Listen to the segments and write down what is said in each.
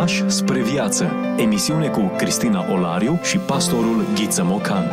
Pași spre viață. Emisiune cu Cristina Olariu și pastorul Ghiță Mocan.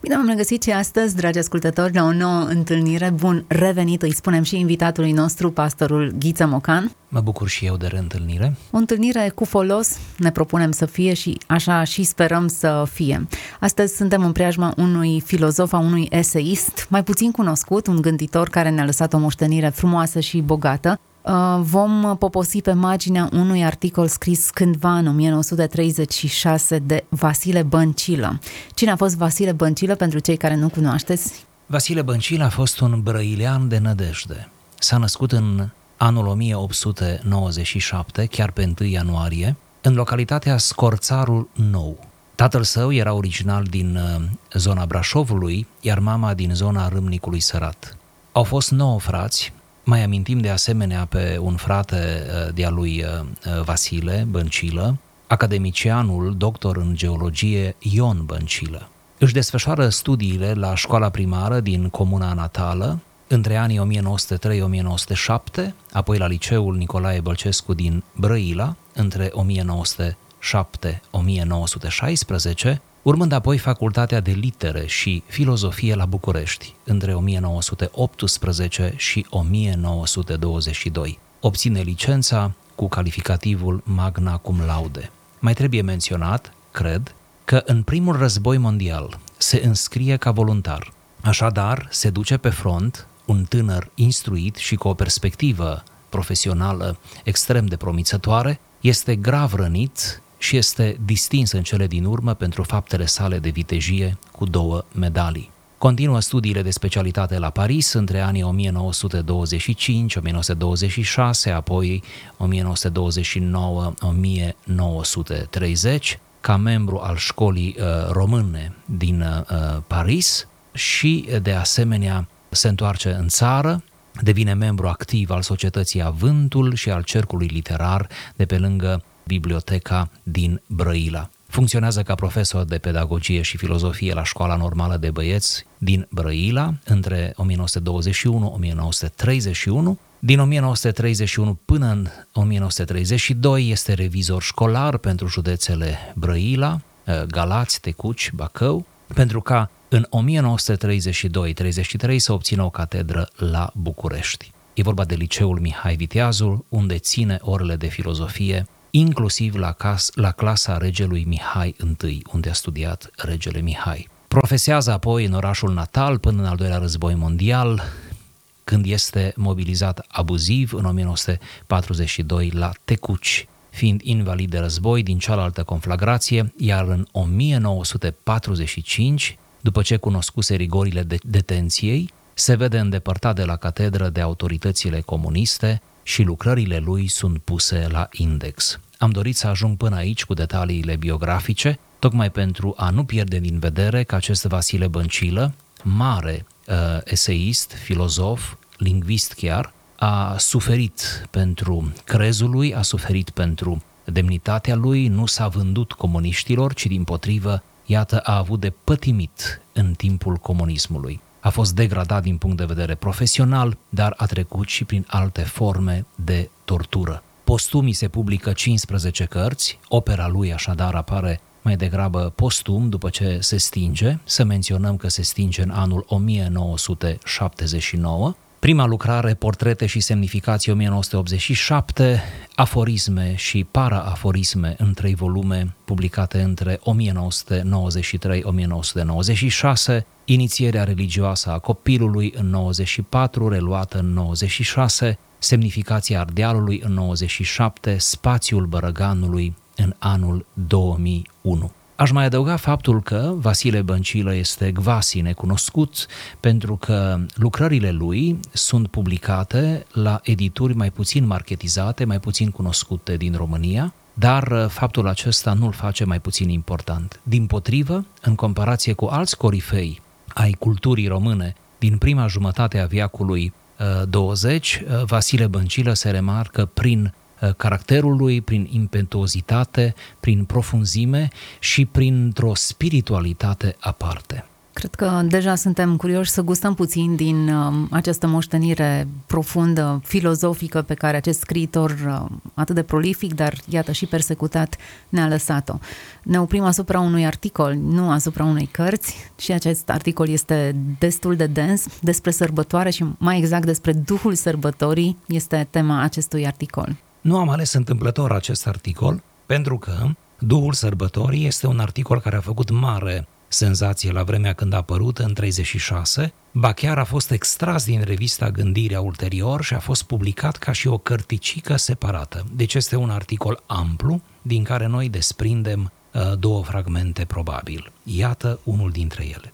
Bine am regăsit și astăzi, dragi ascultători, la o nouă întâlnire. Bun revenit, îi spunem și invitatului nostru, pastorul Ghiță Mocan. Mă bucur și eu de reîntâlnire. O întâlnire cu folos ne propunem să fie și așa și sperăm să fie. Astăzi suntem în preajma unui filozof, a unui eseist, mai puțin cunoscut, un gânditor care ne-a lăsat o moștenire frumoasă și bogată, Uh, vom poposi pe marginea unui articol scris cândva în 1936 de Vasile Băncilă. Cine a fost Vasile Băncilă pentru cei care nu cunoașteți? Vasile Băncilă a fost un brăilean de nădejde. S-a născut în anul 1897, chiar pe 1 ianuarie, în localitatea Scorțarul Nou. Tatăl său era original din uh, zona Brașovului, iar mama din zona Râmnicului Sărat. Au fost nouă frați, mai amintim de asemenea pe un frate uh, de-a lui uh, uh, Vasile Băncilă, academicianul doctor în geologie Ion Băncilă. Își desfășoară studiile la școala primară din comuna natală între anii 1903-1907, apoi la liceul Nicolae Bălcescu din Brăila între 1907-1916 urmând apoi facultatea de litere și filozofie la București între 1918 și 1922. Obține licența cu calificativul magna cum laude. Mai trebuie menționat, cred, că în primul război mondial se înscrie ca voluntar. Așadar, se duce pe front un tânăr instruit și cu o perspectivă profesională extrem de promițătoare, este grav rănit și este distins în cele din urmă pentru faptele sale de vitejie cu două medalii. Continuă studiile de specialitate la Paris între anii 1925-1926, apoi 1929-1930, ca membru al școlii uh, române din uh, Paris și, de asemenea, se întoarce în țară, devine membru activ al Societății Avântul și al Cercului Literar de pe lângă biblioteca din Brăila. Funcționează ca profesor de pedagogie și filozofie la Școala Normală de Băieți din Brăila între 1921-1931. Din 1931 până în 1932 este revizor școlar pentru județele Brăila, eh, Galați, Tecuci, Bacău, pentru ca în 1932-33 să obțină o catedră la București. E vorba de liceul Mihai Viteazul, unde ține orele de filozofie inclusiv la, cas, la clasa regelui Mihai I, unde a studiat regele Mihai. Profesează apoi în orașul natal până în al doilea război mondial, când este mobilizat abuziv în 1942 la Tecuci, fiind invalid de război din cealaltă conflagrație, iar în 1945, după ce cunoscuse rigorile de detenției, se vede îndepărtat de la catedră de autoritățile comuniste și lucrările lui sunt puse la index. Am dorit să ajung până aici cu detaliile biografice, tocmai pentru a nu pierde din vedere că acest Vasile Băncilă, mare uh, eseist, filozof, lingvist chiar, a suferit pentru crezul lui, a suferit pentru demnitatea lui, nu s-a vândut comuniștilor, ci din potrivă, iată, a avut de pătimit în timpul comunismului. A fost degradat din punct de vedere profesional, dar a trecut și prin alte forme de tortură. Postumii se publică 15 cărți, opera lui așadar apare mai degrabă postum după ce se stinge, să menționăm că se stinge în anul 1979. Prima lucrare, Portrete și semnificații 1987, aforisme și para-aforisme în trei volume publicate între 1993-1996, Inițierea religioasă a copilului în 94, reluată în 96, semnificația Ardealului în 97, spațiul Bărăganului în anul 2001. Aș mai adăuga faptul că Vasile Băncilă este gvasi necunoscut pentru că lucrările lui sunt publicate la edituri mai puțin marketizate, mai puțin cunoscute din România, dar faptul acesta nu îl face mai puțin important. Din potrivă, în comparație cu alți corifei ai culturii române din prima jumătate a viacului 20, uh, Vasile Băncilă se remarcă prin uh, caracterul lui, prin impetuozitate, prin profunzime și printr-o spiritualitate aparte. Cred că deja suntem curioși să gustăm puțin din uh, această moștenire profundă, filozofică pe care acest scriitor uh, atât de prolific, dar iată și persecutat ne-a lăsat-o. Ne oprim asupra unui articol, nu asupra unei cărți și acest articol este destul de dens despre sărbătoare și mai exact despre Duhul sărbătorii este tema acestui articol. Nu am ales întâmplător acest articol pentru că Duhul sărbătorii este un articol care a făcut mare senzație la vremea când a apărut în 36, ba chiar a fost extras din revista Gândirea ulterior și a fost publicat ca și o cărticică separată. Deci este un articol amplu din care noi desprindem uh, două fragmente probabil. Iată unul dintre ele.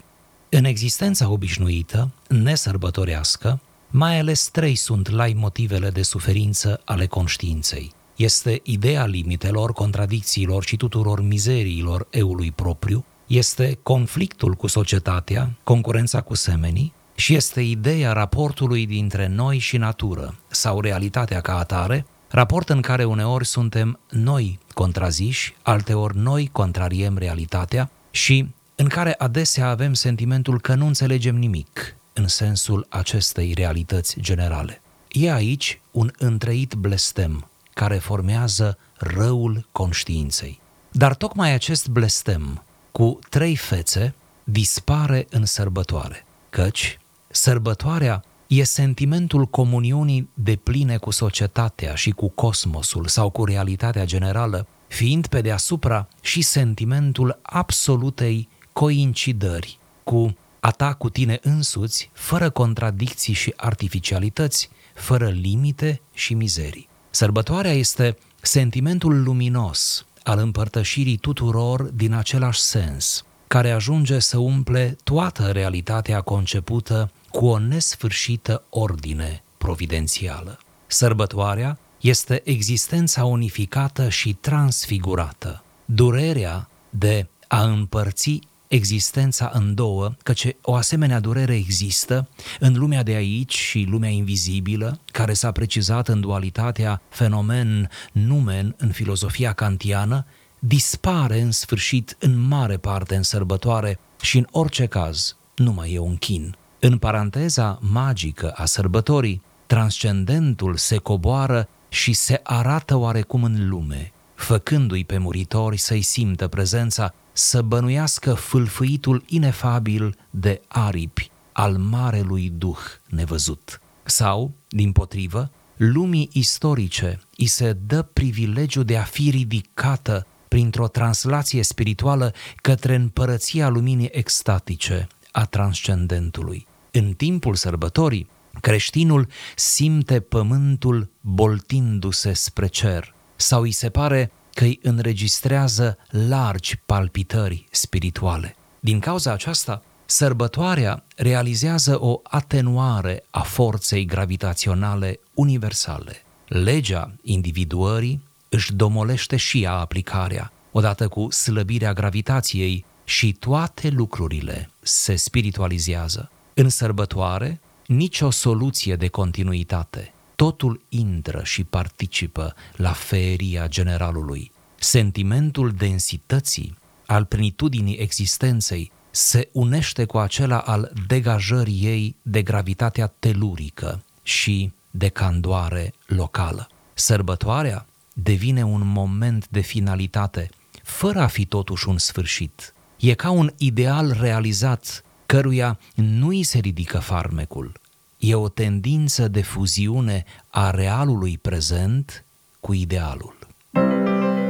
În existența obișnuită, nesărbătorească, mai ales trei sunt lai motivele de suferință ale conștiinței. Este ideea limitelor, contradicțiilor și tuturor mizeriilor eului propriu, este conflictul cu societatea, concurența cu semenii și este ideea raportului dintre noi și natură sau realitatea ca atare, raport în care uneori suntem noi contraziși, alteori noi contrariem realitatea și în care adesea avem sentimentul că nu înțelegem nimic în sensul acestei realități generale. E aici un întreit blestem care formează răul conștiinței. Dar tocmai acest blestem cu trei fețe dispare în sărbătoare, căci sărbătoarea e sentimentul comuniunii de pline cu societatea și cu cosmosul sau cu realitatea generală, fiind pe deasupra și sentimentul absolutei coincidări cu a ta cu tine însuți, fără contradicții și artificialități, fără limite și mizerii. Sărbătoarea este sentimentul luminos al împărtășirii tuturor din același sens, care ajunge să umple toată realitatea concepută cu o nesfârșită ordine providențială. Sărbătoarea este existența unificată și transfigurată, durerea de a împărți existența în două, căci o asemenea durere există în lumea de aici și lumea invizibilă, care s-a precizat în dualitatea fenomen-numen în filozofia kantiană, dispare în sfârșit în mare parte în sărbătoare și în orice caz nu mai e un chin. În paranteza magică a sărbătorii, transcendentul se coboară și se arată oarecum în lume, făcându-i pe muritori să-i simtă prezența să bănuiască fâlfâitul inefabil de aripi al marelui duh nevăzut. Sau, din potrivă, lumii istorice îi se dă privilegiu de a fi ridicată printr-o translație spirituală către împărăția luminii extatice a transcendentului. În timpul sărbătorii, creștinul simte pământul boltindu-se spre cer sau îi se pare că îi înregistrează largi palpitări spirituale. Din cauza aceasta, sărbătoarea realizează o atenuare a forței gravitaționale universale. Legea individuării își domolește și ea aplicarea, odată cu slăbirea gravitației și toate lucrurile se spiritualizează. În sărbătoare, nicio soluție de continuitate, totul intră și participă la feria generalului. Sentimentul densității, al plenitudinii existenței, se unește cu acela al degajării ei de gravitatea telurică și de candoare locală. Sărbătoarea devine un moment de finalitate, fără a fi totuși un sfârșit. E ca un ideal realizat, căruia nu îi se ridică farmecul, e o tendință de fuziune a realului prezent cu idealul.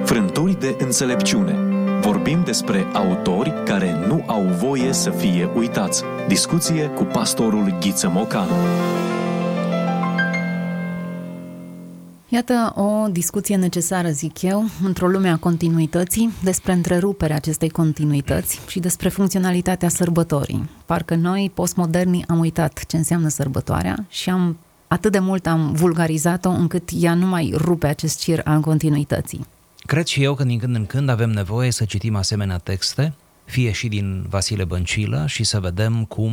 Frânturi de înțelepciune. Vorbim despre autori care nu au voie să fie uitați. Discuție cu pastorul Ghiță Mocanu. Iată o discuție necesară, zic eu, într-o lume a continuității, despre întreruperea acestei continuități și despre funcționalitatea sărbătorii. Parcă noi, postmoderni, am uitat ce înseamnă sărbătoarea și am atât de mult am vulgarizat-o încât ea nu mai rupe acest cir al continuității. Cred și eu că din când în când avem nevoie să citim asemenea texte, fie și din Vasile Băncilă, și să vedem cum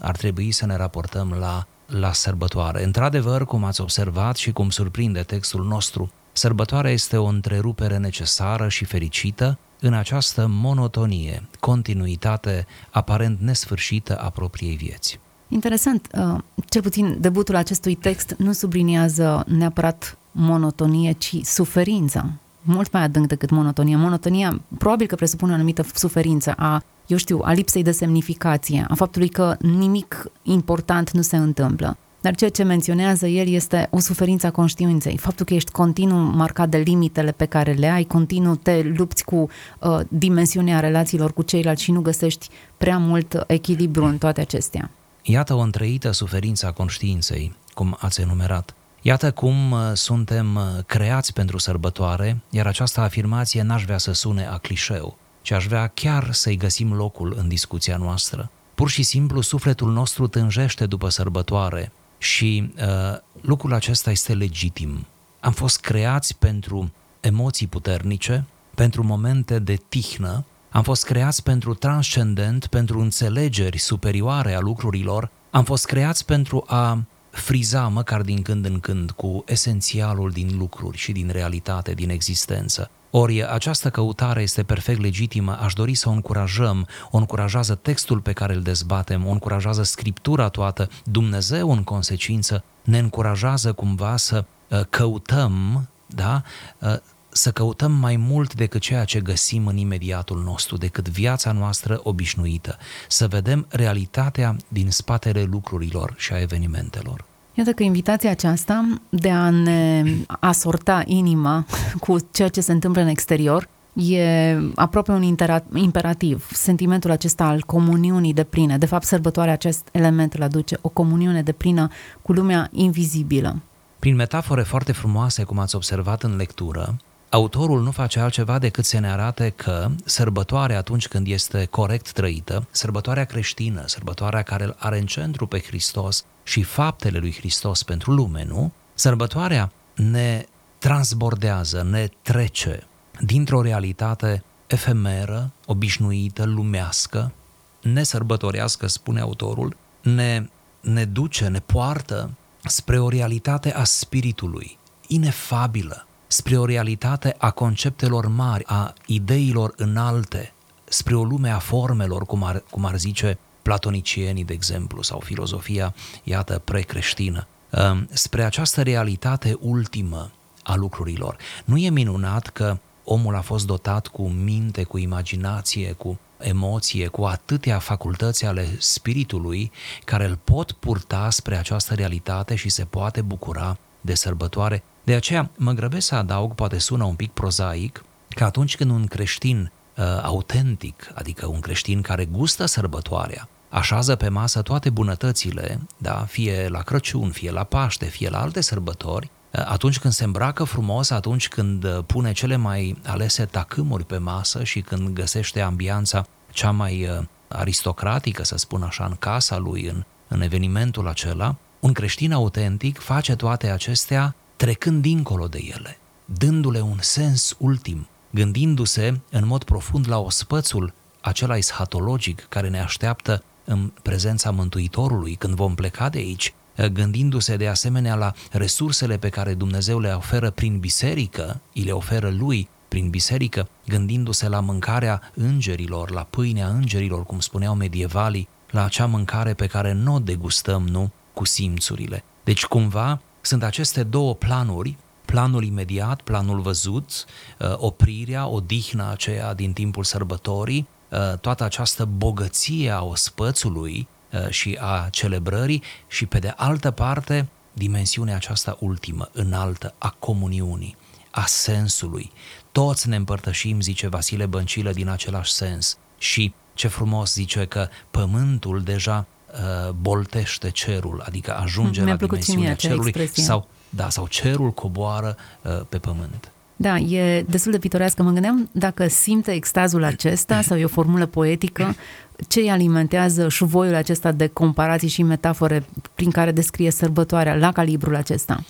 ar trebui să ne raportăm la la sărbătoare. Într-adevăr, cum ați observat și cum surprinde textul nostru, sărbătoarea este o întrerupere necesară și fericită în această monotonie, continuitate aparent nesfârșită a propriei vieți. Interesant, uh, cel puțin debutul acestui text nu subliniază neapărat monotonie, ci suferința. Mult mai adânc decât monotonia. Monotonia probabil că presupune o anumită suferință a, eu știu, a lipsei de semnificație, a faptului că nimic important nu se întâmplă. Dar ceea ce menționează el este o suferință a conștiinței. Faptul că ești continuu marcat de limitele pe care le ai, continuu te lupți cu uh, dimensiunea relațiilor cu ceilalți și nu găsești prea mult echilibru în toate acestea. Iată o întreită suferință a conștiinței, cum ați enumerat. Iată cum uh, suntem uh, creați pentru sărbătoare, iar această afirmație n-aș vrea să sune a clișeu, ci aș vrea chiar să-i găsim locul în discuția noastră. Pur și simplu, sufletul nostru tânjește după sărbătoare și uh, lucrul acesta este legitim. Am fost creați pentru emoții puternice, pentru momente de tihnă, am fost creați pentru transcendent, pentru înțelegeri superioare a lucrurilor, am fost creați pentru a friza măcar din când în când cu esențialul din lucruri și din realitate, din existență. Ori această căutare este perfect legitimă, aș dori să o încurajăm, o încurajează textul pe care îl dezbatem, o încurajează scriptura toată, Dumnezeu în consecință ne încurajează cumva să uh, căutăm, da, uh, să căutăm mai mult decât ceea ce găsim în imediatul nostru, decât viața noastră obișnuită, să vedem realitatea din spatele lucrurilor și a evenimentelor. Iată că invitația aceasta de a ne asorta inima cu ceea ce se întâmplă în exterior e aproape un imperativ. Sentimentul acesta al comuniunii de plină. De fapt, sărbătoarea acest element îl aduce, o comuniune de plină cu lumea invizibilă. Prin metafore foarte frumoase, cum ați observat în lectură, autorul nu face altceva decât să ne arate că sărbătoarea atunci când este corect trăită, sărbătoarea creștină, sărbătoarea care îl are în centru pe Hristos și faptele lui Hristos pentru lume, nu? Sărbătoarea ne transbordează, ne trece dintr-o realitate efemeră, obișnuită, lumească, nesărbătorească, spune autorul, ne, ne duce, ne poartă spre o realitate a spiritului, inefabilă, spre o realitate a conceptelor mari, a ideilor înalte, spre o lume a formelor, cum ar, cum ar zice platonicienii, de exemplu, sau filozofia, iată, precreștină, ehm, spre această realitate ultimă a lucrurilor. Nu e minunat că omul a fost dotat cu minte, cu imaginație, cu emoție, cu atâtea facultăți ale spiritului care îl pot purta spre această realitate și se poate bucura de sărbătoare de aceea mă grăbesc să adaug, poate sună un pic prozaic, că atunci când un creștin uh, autentic, adică un creștin care gustă sărbătoarea, așează pe masă toate bunătățile, da, fie la Crăciun, fie la Paște, fie la alte sărbători, uh, atunci când se îmbracă frumos, atunci când uh, pune cele mai alese tacâmuri pe masă și când găsește ambianța cea mai uh, aristocratică, să spun așa, în casa lui, în, în evenimentul acela, un creștin autentic face toate acestea trecând dincolo de ele, dându-le un sens ultim, gândindu-se în mod profund la ospățul acela eschatologic care ne așteaptă în prezența Mântuitorului când vom pleca de aici, gândindu-se de asemenea la resursele pe care Dumnezeu le oferă prin biserică, îi le oferă lui prin biserică, gândindu-se la mâncarea îngerilor, la pâinea îngerilor, cum spuneau medievalii, la acea mâncare pe care nu o degustăm, nu, cu simțurile. Deci, cumva, sunt aceste două planuri, planul imediat, planul văzut, uh, oprirea, odihna aceea din timpul sărbătorii, uh, toată această bogăție a ospățului uh, și a celebrării și pe de altă parte dimensiunea aceasta ultimă, înaltă, a comuniunii, a sensului. Toți ne împărtășim, zice Vasile Băncilă, din același sens. Și ce frumos zice că pământul deja uh, boltește cerul, adică ajunge Mi-a la dimensiunea cerului expresie. sau da, sau cerul coboară uh, pe pământ. Da, e destul de pitorească. Mă gândeam dacă simte extazul acesta sau e o formulă poetică, ce îi alimentează șuvoiul acesta de comparații și metafore prin care descrie sărbătoarea la calibrul acesta?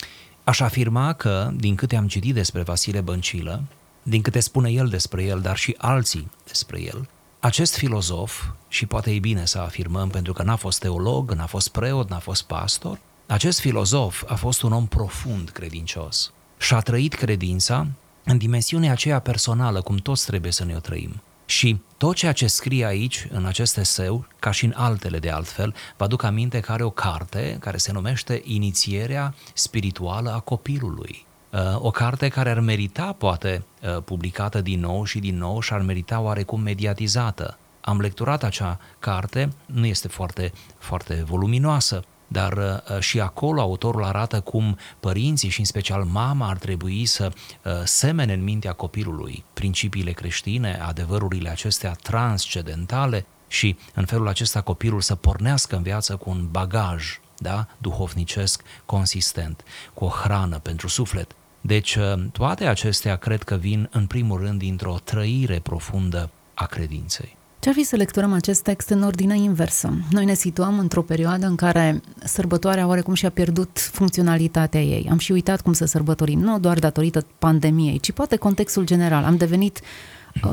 Aș afirma că, din câte am citit despre Vasile Băncilă, din câte spune el despre el, dar și alții despre el, acest filozof, și poate e bine să afirmăm pentru că n-a fost teolog, n-a fost preot, n-a fost pastor, acest filozof a fost un om profund credincios și a trăit credința în dimensiunea aceea personală, cum toți trebuie să ne o trăim. Și tot ceea ce scrie aici, în acest eseu, ca și în altele de altfel, vă aduc aminte că are o carte care se numește Inițierea spirituală a copilului. Uh, o carte care ar merita, poate, uh, publicată din nou și din nou și ar merita oarecum mediatizată. Am lecturat acea carte, nu este foarte, foarte voluminoasă, dar uh, și acolo autorul arată cum părinții și în special mama ar trebui să uh, semene în mintea copilului principiile creștine, adevărurile acestea transcendentale și în felul acesta copilul să pornească în viață cu un bagaj da, duhovnicesc consistent, cu o hrană pentru suflet. Deci uh, toate acestea cred că vin în primul rând dintr-o trăire profundă a credinței. Ce-ar fi să lecturăm acest text în ordine inversă? Noi ne situăm într-o perioadă în care sărbătoarea oarecum și-a pierdut funcționalitatea ei. Am și uitat cum să sărbătorim, nu doar datorită pandemiei, ci poate contextul general. Am devenit uh,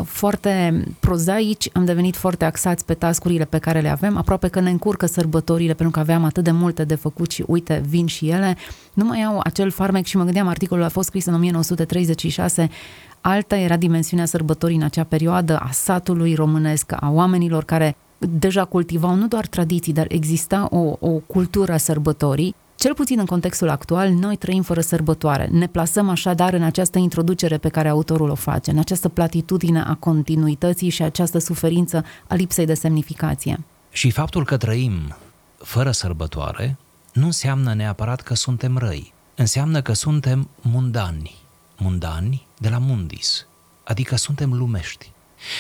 foarte prozaici, am devenit foarte axați pe tascurile pe care le avem, aproape că ne încurcă sărbătorile pentru că aveam atât de multe de făcut și uite, vin și ele. Nu mai au acel farmec și mă gândeam, articolul a fost scris în 1936, Alta era dimensiunea sărbătorii în acea perioadă a satului românesc, a oamenilor care deja cultivau nu doar tradiții, dar exista o, o cultură a sărbătorii. Cel puțin în contextul actual, noi trăim fără sărbătoare. Ne plasăm așadar în această introducere pe care autorul o face, în această platitudine a continuității și această suferință a lipsei de semnificație. Și faptul că trăim fără sărbătoare nu înseamnă neapărat că suntem răi. Înseamnă că suntem mundani mundani de la mundis, adică suntem lumești.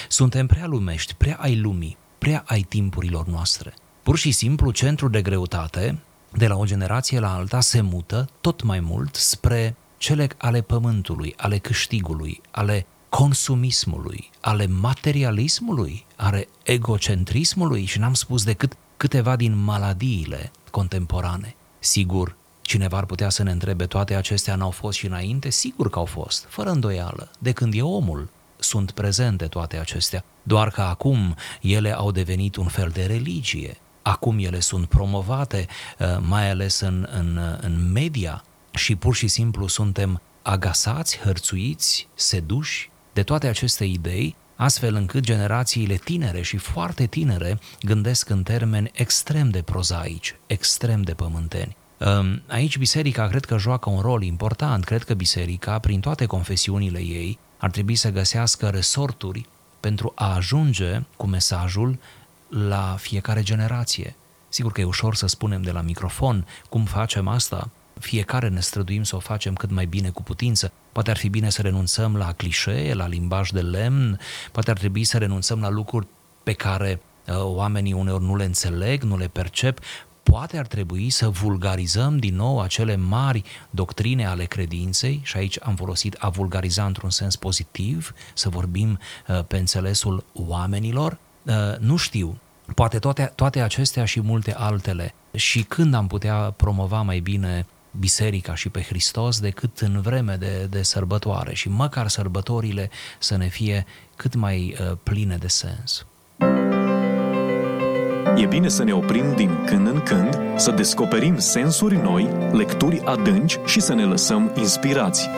Suntem prea lumești, prea ai lumii, prea ai timpurilor noastre. Pur și simplu, centrul de greutate, de la o generație la alta, se mută tot mai mult spre cele ale pământului, ale câștigului, ale consumismului, ale materialismului, ale egocentrismului și n-am spus decât câteva din maladiile contemporane. Sigur, Cineva ar putea să ne întrebe, toate acestea n-au fost și înainte? Sigur că au fost, fără îndoială. De când e omul, sunt prezente toate acestea, doar că acum ele au devenit un fel de religie. Acum ele sunt promovate, uh, mai ales în, în, în media și pur și simplu suntem agasați, hărțuiți, seduși de toate aceste idei, astfel încât generațiile tinere și foarte tinere gândesc în termeni extrem de prozaici, extrem de pământeni. Aici biserica cred că joacă un rol important, cred că biserica, prin toate confesiunile ei, ar trebui să găsească resorturi pentru a ajunge cu mesajul la fiecare generație. Sigur că e ușor să spunem de la microfon cum facem asta, fiecare ne străduim să o facem cât mai bine cu putință. Poate ar fi bine să renunțăm la clișee, la limbaj de lemn, poate ar trebui să renunțăm la lucruri pe care uh, oamenii uneori nu le înțeleg, nu le percep, poate ar trebui să vulgarizăm din nou acele mari doctrine ale credinței, și aici am folosit a vulgariza într-un sens pozitiv, să vorbim uh, pe înțelesul oamenilor, uh, nu știu, poate toate, toate acestea și multe altele. Și când am putea promova mai bine biserica și pe Hristos decât în vreme de, de sărbătoare și măcar sărbătorile să ne fie cât mai uh, pline de sens. E bine să ne oprim din când în când, să descoperim sensuri noi, lecturi adânci și să ne lăsăm inspirați.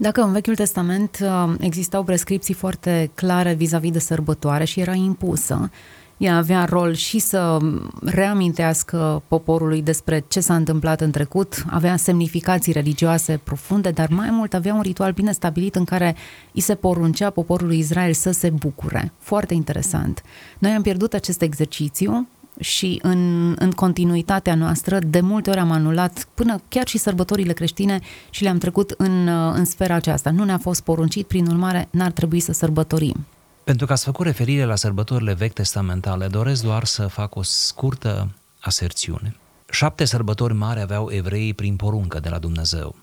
Dacă în Vechiul Testament uh, existau prescripții foarte clare vis-a-vis de sărbătoare și era impusă, ea avea rol și să reamintească poporului despre ce s-a întâmplat în trecut, avea semnificații religioase profunde, dar mai mult avea un ritual bine stabilit în care îi se poruncea poporului Israel să se bucure. Foarte interesant. Noi am pierdut acest exercițiu și în, în continuitatea noastră, de multe ori am anulat până chiar și sărbătorile creștine și le-am trecut în, în sfera aceasta. Nu ne-a fost poruncit, prin urmare, n-ar trebui să sărbătorim. Pentru că ați făcut referire la sărbătorile vechi testamentale, doresc doar să fac o scurtă aserțiune. Șapte sărbători mari aveau evreii prin poruncă de la Dumnezeu.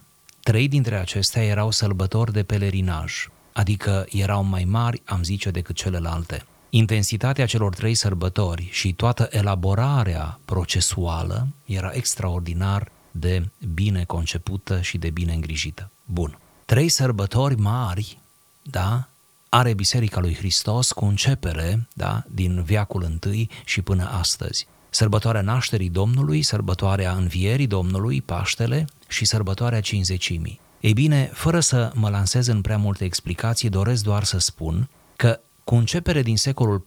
Trei dintre acestea erau sărbători de pelerinaj, adică erau mai mari, am zice, decât celelalte. Intensitatea celor trei sărbători și toată elaborarea procesuală era extraordinar de bine concepută și de bine îngrijită. Bun. Trei sărbători mari, da, are Biserica lui Hristos cu începere da, din viacul întâi și până astăzi. Sărbătoarea nașterii Domnului, sărbătoarea învierii Domnului, Paștele și sărbătoarea cinzecimii. Ei bine, fără să mă lansez în prea multe explicații, doresc doar să spun că cu începere din secolul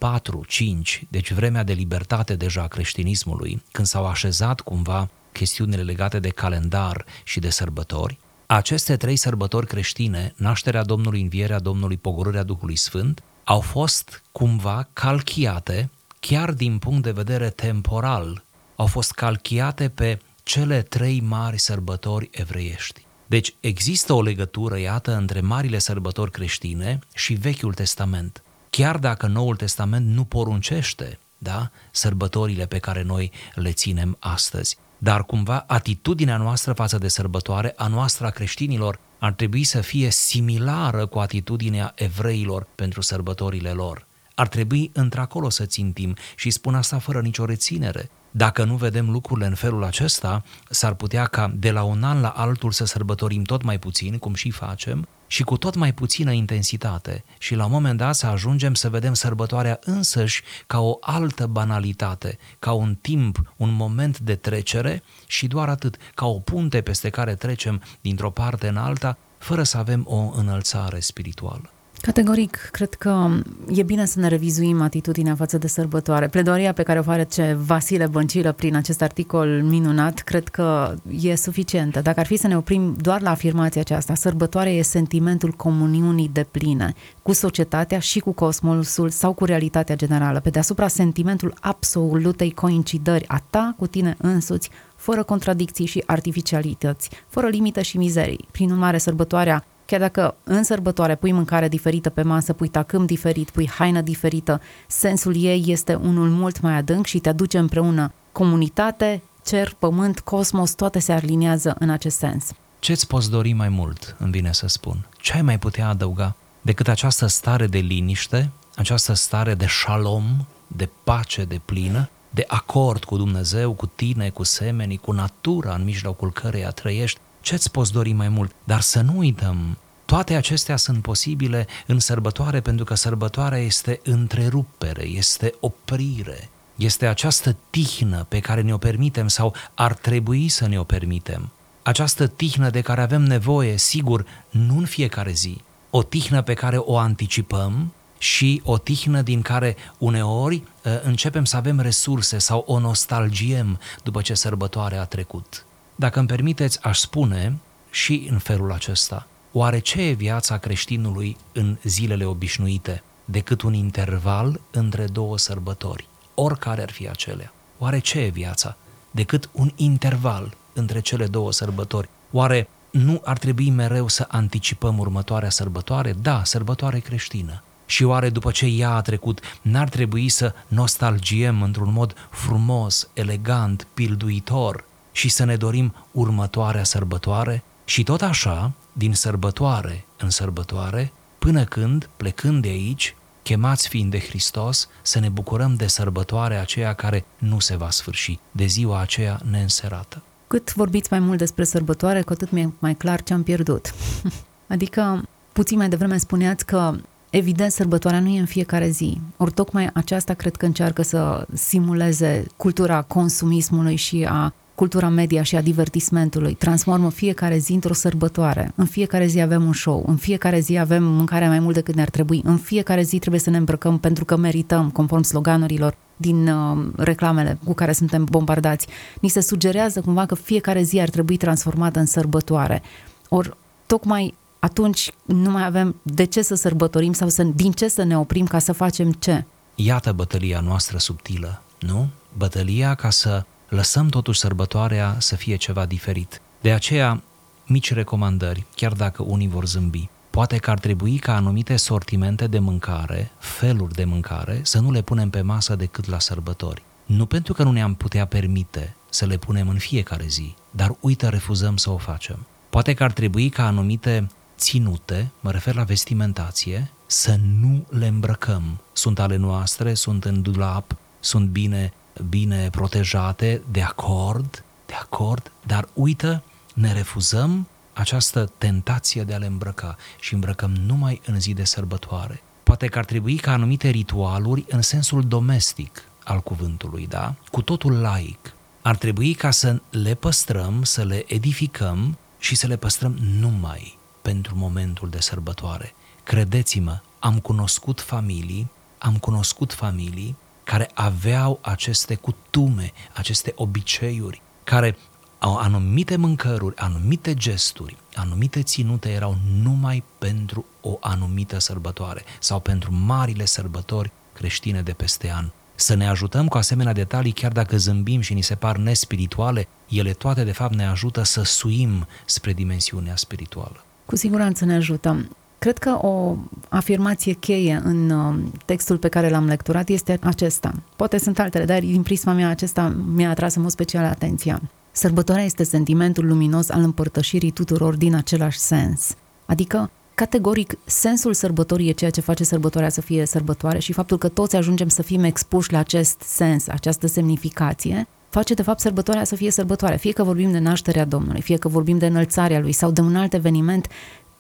4-5, deci vremea de libertate deja a creștinismului, când s-au așezat cumva chestiunile legate de calendar și de sărbători, aceste trei sărbători creștine, nașterea Domnului, învierea Domnului, pogorârea Duhului Sfânt, au fost cumva calchiate, chiar din punct de vedere temporal, au fost calchiate pe cele trei mari sărbători evreiești. Deci există o legătură, iată, între marile sărbători creștine și Vechiul Testament. Chiar dacă Noul Testament nu poruncește da, sărbătorile pe care noi le ținem astăzi. Dar cumva atitudinea noastră față de sărbătoare, a noastră a creștinilor, ar trebui să fie similară cu atitudinea evreilor pentru sărbătorile lor. Ar trebui într-acolo să țintim și spun asta fără nicio reținere. Dacă nu vedem lucrurile în felul acesta, s-ar putea ca de la un an la altul să sărbătorim tot mai puțin, cum și facem, și cu tot mai puțină intensitate și la un moment dat să ajungem să vedem sărbătoarea însăși ca o altă banalitate, ca un timp, un moment de trecere și doar atât, ca o punte peste care trecem dintr-o parte în alta, fără să avem o înălțare spirituală. Categoric, cred că e bine să ne revizuim atitudinea față de sărbătoare. Pledoaria pe care o face Vasile Băncilă prin acest articol minunat, cred că e suficientă. Dacă ar fi să ne oprim doar la afirmația aceasta, sărbătoarea e sentimentul comuniunii de pline cu societatea și cu cosmosul sau cu realitatea generală. Pe deasupra sentimentul absolutei coincidări a ta cu tine însuți, fără contradicții și artificialități, fără limite și mizerii. Prin urmare, sărbătoarea Chiar dacă în sărbătoare pui mâncare diferită pe masă, pui tacâm diferit, pui haină diferită, sensul ei este unul mult mai adânc și te aduce împreună. Comunitate, cer, pământ, cosmos, toate se aliniază în acest sens. Ce-ți poți dori mai mult, îmi vine să spun? Ce ai mai putea adăuga decât această stare de liniște, această stare de shalom, de pace de plină, de acord cu Dumnezeu, cu tine, cu semenii, cu natura în mijlocul căreia trăiești, ce-ți poți dori mai mult? Dar să nu uităm, toate acestea sunt posibile în sărbătoare pentru că sărbătoarea este întrerupere, este oprire, este această tihnă pe care ne-o permitem sau ar trebui să ne-o permitem. Această tihnă de care avem nevoie, sigur, nu în fiecare zi, o tihnă pe care o anticipăm și o tihnă din care uneori ă, începem să avem resurse sau o nostalgiem după ce sărbătoarea a trecut. Dacă îmi permiteți, aș spune și în felul acesta, oare ce e viața creștinului în zilele obișnuite decât un interval între două sărbători, oricare ar fi acelea? Oare ce e viața decât un interval între cele două sărbători? Oare nu ar trebui mereu să anticipăm următoarea sărbătoare? Da, sărbătoare creștină. Și oare după ce ea a trecut, n-ar trebui să nostalgiem într-un mod frumos, elegant, pilduitor și să ne dorim următoarea sărbătoare și tot așa, din sărbătoare în sărbătoare, până când, plecând de aici, chemați fiind de Hristos, să ne bucurăm de sărbătoarea aceea care nu se va sfârși, de ziua aceea neînserată. Cât vorbiți mai mult despre sărbătoare, cu atât mi-e mai clar ce am pierdut. adică, puțin mai devreme spuneați că Evident, sărbătoarea nu e în fiecare zi. Ori tocmai aceasta cred că încearcă să simuleze cultura consumismului și a cultura media și a divertismentului transformă fiecare zi într-o sărbătoare. În fiecare zi avem un show, în fiecare zi avem mâncare mai mult decât ne-ar trebui, în fiecare zi trebuie să ne îmbrăcăm pentru că merităm, conform sloganurilor din uh, reclamele cu care suntem bombardați. Ni se sugerează cumva că fiecare zi ar trebui transformată în sărbătoare. Ori tocmai atunci nu mai avem de ce să sărbătorim sau să, din ce să ne oprim ca să facem ce. Iată bătălia noastră subtilă, nu? Bătălia ca să lăsăm totuși sărbătoarea să fie ceva diferit. De aceea, mici recomandări, chiar dacă unii vor zâmbi. Poate că ar trebui ca anumite sortimente de mâncare, feluri de mâncare, să nu le punem pe masă decât la sărbători. Nu pentru că nu ne-am putea permite să le punem în fiecare zi, dar uite, refuzăm să o facem. Poate că ar trebui ca anumite ținute, mă refer la vestimentație, să nu le îmbrăcăm. Sunt ale noastre, sunt în dulap, sunt bine bine protejate, de acord, de acord, dar uită, ne refuzăm această tentație de a le îmbrăca și îmbrăcăm numai în zi de sărbătoare. Poate că ar trebui ca anumite ritualuri în sensul domestic al cuvântului, da? Cu totul laic. ar trebui ca să le păstrăm, să le edificăm și să le păstrăm numai pentru momentul de sărbătoare. Credeți-mă, am cunoscut familii, am cunoscut familii care aveau aceste cutume, aceste obiceiuri, care au anumite mâncăruri, anumite gesturi, anumite ținute erau numai pentru o anumită sărbătoare sau pentru marile sărbători creștine de peste an. Să ne ajutăm cu asemenea detalii, chiar dacă zâmbim și ni se par nespirituale, ele toate de fapt ne ajută să suim spre dimensiunea spirituală. Cu siguranță ne ajută. Cred că o afirmație cheie în uh, textul pe care l-am lecturat este acesta. Poate sunt altele, dar din prisma mea acesta mi-a atras în mod special atenția. Sărbătoarea este sentimentul luminos al împărtășirii tuturor din același sens. Adică, categoric, sensul sărbătorii e ceea ce face sărbătoarea să fie sărbătoare și faptul că toți ajungem să fim expuși la acest sens, această semnificație, face de fapt sărbătoarea să fie sărbătoare. Fie că vorbim de nașterea Domnului, fie că vorbim de înălțarea Lui sau de un alt eveniment,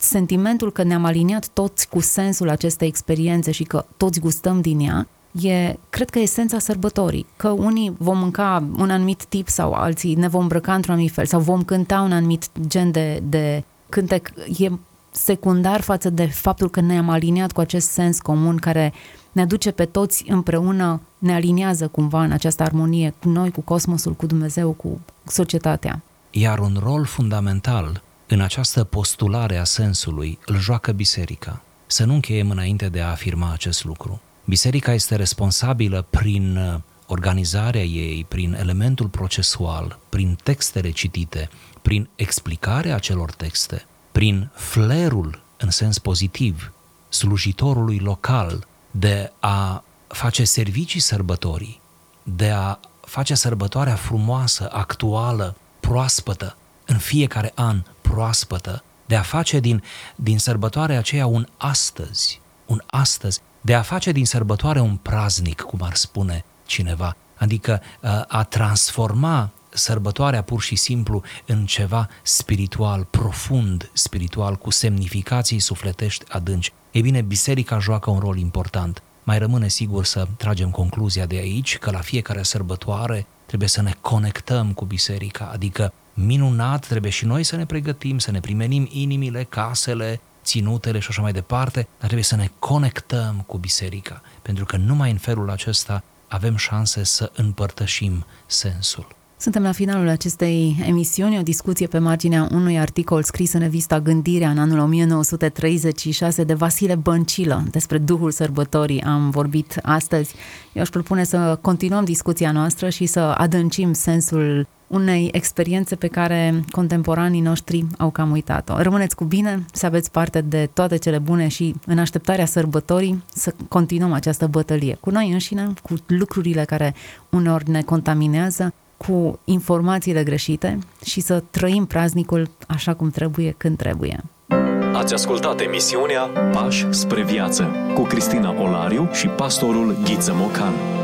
sentimentul că ne-am aliniat toți cu sensul acestei experiențe și că toți gustăm din ea, e, cred că, esența sărbătorii. Că unii vom mânca un anumit tip sau alții ne vom îmbrăca într-un anumit fel sau vom cânta un anumit gen de, de cântec. E secundar față de faptul că ne-am aliniat cu acest sens comun care ne duce pe toți împreună, ne aliniază cumva în această armonie cu noi, cu cosmosul, cu Dumnezeu, cu societatea. Iar un rol fundamental în această postulare a sensului îl joacă biserica. Să nu încheiem înainte de a afirma acest lucru. Biserica este responsabilă prin uh, organizarea ei, prin elementul procesual, prin textele citite, prin explicarea acelor texte, prin flerul în sens pozitiv slujitorului local de a face servicii sărbătorii, de a face sărbătoarea frumoasă, actuală, proaspătă, în fiecare an proaspătă, de a face din, din sărbătoarea aceea un astăzi, un astăzi, de a face din sărbătoare un praznic, cum ar spune cineva, adică uh, a transforma sărbătoarea pur și simplu în ceva spiritual, profund spiritual, cu semnificații sufletești adânci. Ei bine, biserica joacă un rol important. Mai rămâne sigur să tragem concluzia de aici că la fiecare sărbătoare trebuie să ne conectăm cu biserica, adică minunat, trebuie și noi să ne pregătim, să ne primenim inimile, casele, ținutele și așa mai departe, dar trebuie să ne conectăm cu biserica, pentru că numai în felul acesta avem șanse să împărtășim sensul. Suntem la finalul acestei emisiuni, o discuție pe marginea unui articol scris în revista Gândirea în anul 1936 de Vasile Băncilă despre Duhul Sărbătorii. Am vorbit astăzi. Eu aș propune să continuăm discuția noastră și să adâncim sensul unei experiențe pe care contemporanii noștri au cam uitat-o. Rămâneți cu bine, să aveți parte de toate cele bune și în așteptarea sărbătorii să continuăm această bătălie cu noi înșine, cu lucrurile care uneori ne contaminează, cu informațiile greșite și să trăim praznicul așa cum trebuie, când trebuie. Ați ascultat emisiunea Pași spre viață cu Cristina Olariu și pastorul Ghiță Mocan.